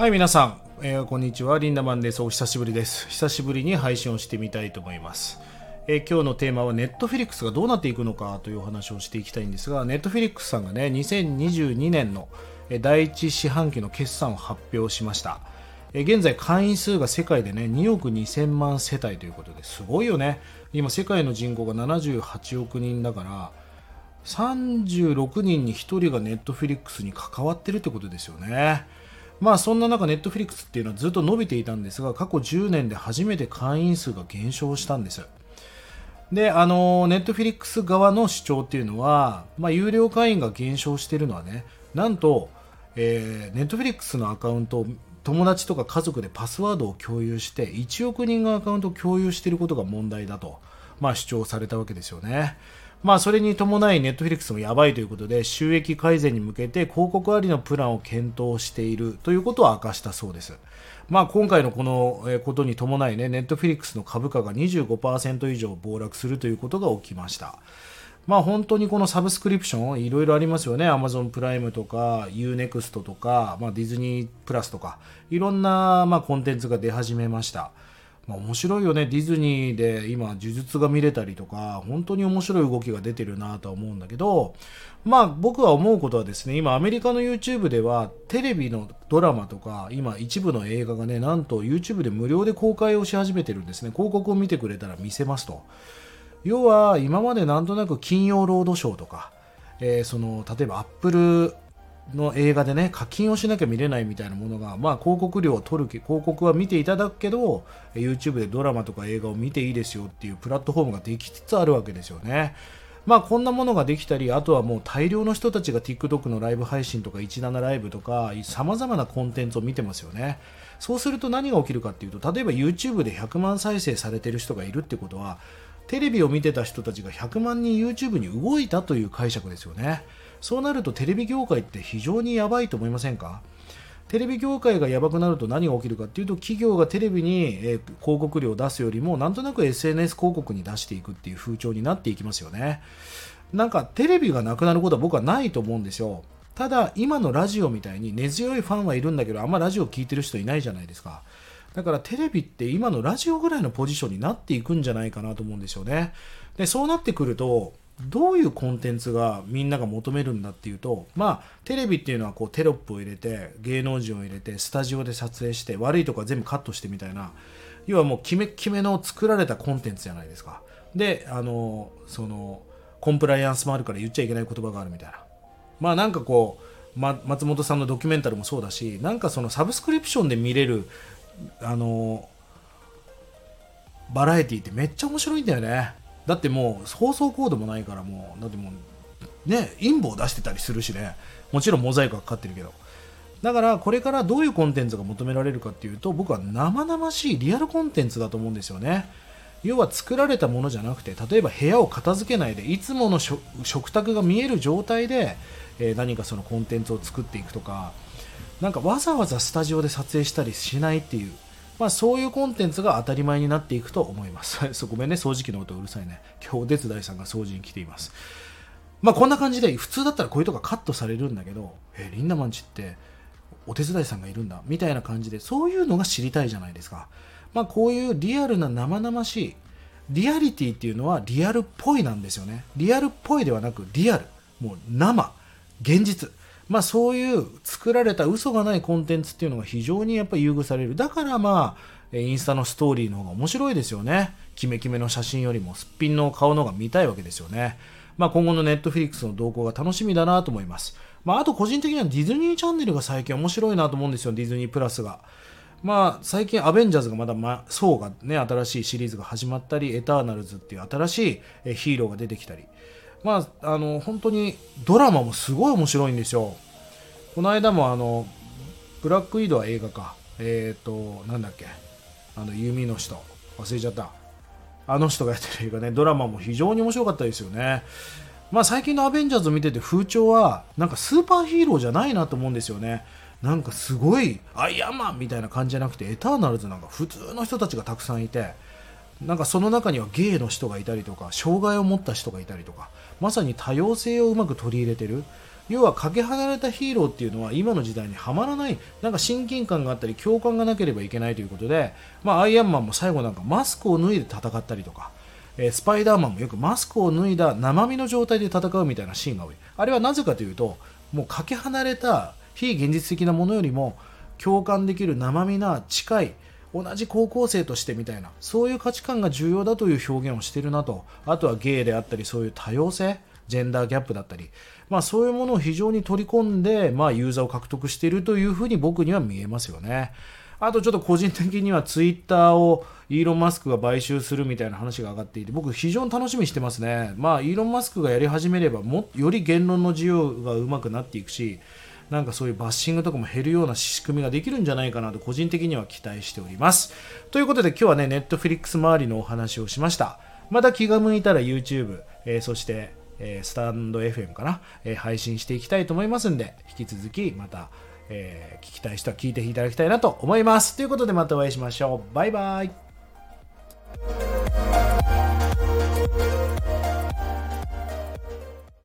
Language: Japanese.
はい、皆さん、えーこんにちは。リンダマンです。お久しぶりです。久しぶりに配信をしてみたいと思います。えー今日のテーマはネットフィリックスがどうなっていくのかというお話をしていきたいんですが、ネットフィリックスさんがね、2022年の第一四半期の決算を発表しました。え現在会員数が世界でね、2億2000万世帯ということですごいよね。今世界の人口が78億人だから、36人に1人がネットフィリックスに関わってるってことですよね。まあそんな中、ネットフリックスっていうのはずっと伸びていたんですが、過去10年で初めて会員数が減少したんです。で、あの、ネットフリックス側の主張っていうのは、まあ、有料会員が減少しているのはね、なんと、えー、ネットフリックスのアカウント友達とか家族でパスワードを共有して、1億人がアカウントを共有していることが問題だと、まあ、主張されたわけですよね。まあ、それに伴いネットフリックスもやばいということで、収益改善に向けて広告ありのプランを検討しているということを明かしたそうです。まあ、今回のこのことに伴いね、ネットフィリックスの株価が25%以上暴落するということが起きました。まあ本当にこのサブスクリプションいろいろありますよね。Amazon プライムとか Unext とか、まあ、ディズニープラスとかいろんなまあコンテンツが出始めました。まあ、面白いよね。ディズニーで今呪術が見れたりとか本当に面白い動きが出てるなとは思うんだけどまあ僕は思うことはですね今アメリカの YouTube ではテレビのドラマとか今一部の映画がねなんと YouTube で無料で公開をし始めてるんですね。広告を見てくれたら見せますと。要は今までなんとなく金曜ロードショーとか、えーその例えばアップルの映画でね課金をしなきゃ見れないみたいなものが、まあ、広告料を取るけ広告は見ていただくけど YouTube でドラマとか映画を見ていいですよっていうプラットフォームができつつあるわけですよね。まあこんなものができたりあとはもう大量の人たちが TikTok のライブ配信とか17ライブとかさまざまなコンテンツを見てますよねそうすると何が起きるかっていうと例えば YouTube で100万再生されてる人がいるってことはテレビを見てた人たちが100万人 YouTube に動いたという解釈ですよねそうなるとテレビ業界って非常にやばいと思いませんか？テレビ業界がやばくなると何が起きるかっていうと企業がテレビに、広告料を出すよりもなんとなく SNS 広告に出していくっていう風潮になっていきますよね。なんかテレビがなくなることは僕はないと思うんですよ。ただ今のラジオみたいに根強いファンはいるんだけどあんまラジオ聞いてる人いないじゃないですか。だからテレビって今のラジオぐらいのポジションになっていくんじゃないかなと思うんですよね。でそうなってくるとどういうコンテンツがみんなが求めるんだっていうとまあテレビっていうのはこうテロップを入れて芸能人を入れてスタジオで撮影して悪いとこは全部カットしてみたいな要はもうキメキメの作られたコンテンツじゃないですか。であのそのコンプライアンスもあるから言っちゃいけない言葉があるみたいな。まあなんかこう、ま、松本さんのドキュメンタルもそうだしなんかそのサブスクリプションで見れるあのバラエティってめっちゃ面白いんだよね。だってもう放送コードもないからもうだってもうね陰謀出してたりするしね。もちろんモザイクがかかってるけど。だからこれからどういうコンテンツが求められるかっていうと僕は生々しいリアルコンテンツだと思うんですよね。要は作られたものじゃなくて例えば部屋を片付けないでいつもの食卓が見える状態で、えー何かそのコンテンツを作っていくとかなんかわざわざスタジオで撮影したりしないっていう、まあ、そういうコンテンツが当たり前になっていくと思います。そうごめんね。掃除機の音うるさいね。今日お手伝いさんが掃除に来ています。まあこんな感じで普通だったらこういうとこカットされるんだけどえーリンダマンチってお手伝いさんがいるんだ。みたいな感じでそういうのが知りたいじゃないですか。まあこういうリアルな生々しいリアリティっていうのはリアルっぽいなんですよね。リアルっぽいではなくリアル。もう生。現実。まあそういう作られた嘘がないコンテンツっていうのが非常にやっぱり優遇される。だからまあインスタのストーリーの方が面白いですよね。キメキメの写真よりもすっぴんの顔の方が見たいわけですよね。まあ今後のネットフリックスの動向が楽しみだなと思います。まああと個人的にはディズニーチャンネルが最近面白いなと思うんですよ。ディズニープラスが。まあ最近アベンジャーズがまだ、ま、層がね新しいシリーズが始まったりエターナルズっていう新しいヒーローが出てきたり。まああの本当にドラマもすごい面白いんですよ。この間もあのブラックウィドは映画か。えっ、となんだっけ。あの弓の人。忘れちゃった。あの人がやってる映画ね。ドラマも非常に面白かったですよね。まあ最近のアベンジャーズを見てて風潮はなんかスーパーヒーローじゃないなと思うんですよね。なんかすごいアイアンマンみたいな感じじゃなくてエターナルズなんか普通の人たちがたくさんいてなんかその中にはゲイの人がいたりとか障害を持った人がいたりとかまさに多様性をうまく取り入れてる。要はかけ離れたヒーローっていうのは今の時代にはまらないなんか親近感があったり共感がなければいけないということで、まあ、アイアンマンも最後なんかマスクを脱いで戦ったりとか、えー、スパイダーマンもよくマスクを脱いだ生身の状態で戦うみたいなシーンが多い。あれはなぜかというともうかけ離れた非現実的なものよりも共感できる生身な近い同じ高校生としてみたいなそういう価値観が重要だという表現をしているなと。あとはゲイであったりそういう多様性。ジェンダーギャップだったり、まあ、そういうものを非常に取り込んで、まあ、ユーザーを獲得しているというふうに僕には見えますよね。あとちょっと個人的にはツイッターをイーロン・マスクが買収するみたいな話が上がっていて僕非常に楽しみにしてますね。まあイーロン・マスクがやり始めればもより言論の自由がうまくなっていくしなんかそういうバッシングとかも減るような仕組みができるんじゃないかなと個人的には期待しております。ということで今日はね、ネットフリックス周りのお話をしました。また気が向いたら YouTube、えー、そしてえー、スタンド FM かな、えー、配信していきたいと思いますんで、引き続きまた、えー、聞きたい人は聞いていただきたいなと思います。ということでまたお会いしましょう。バイバイ。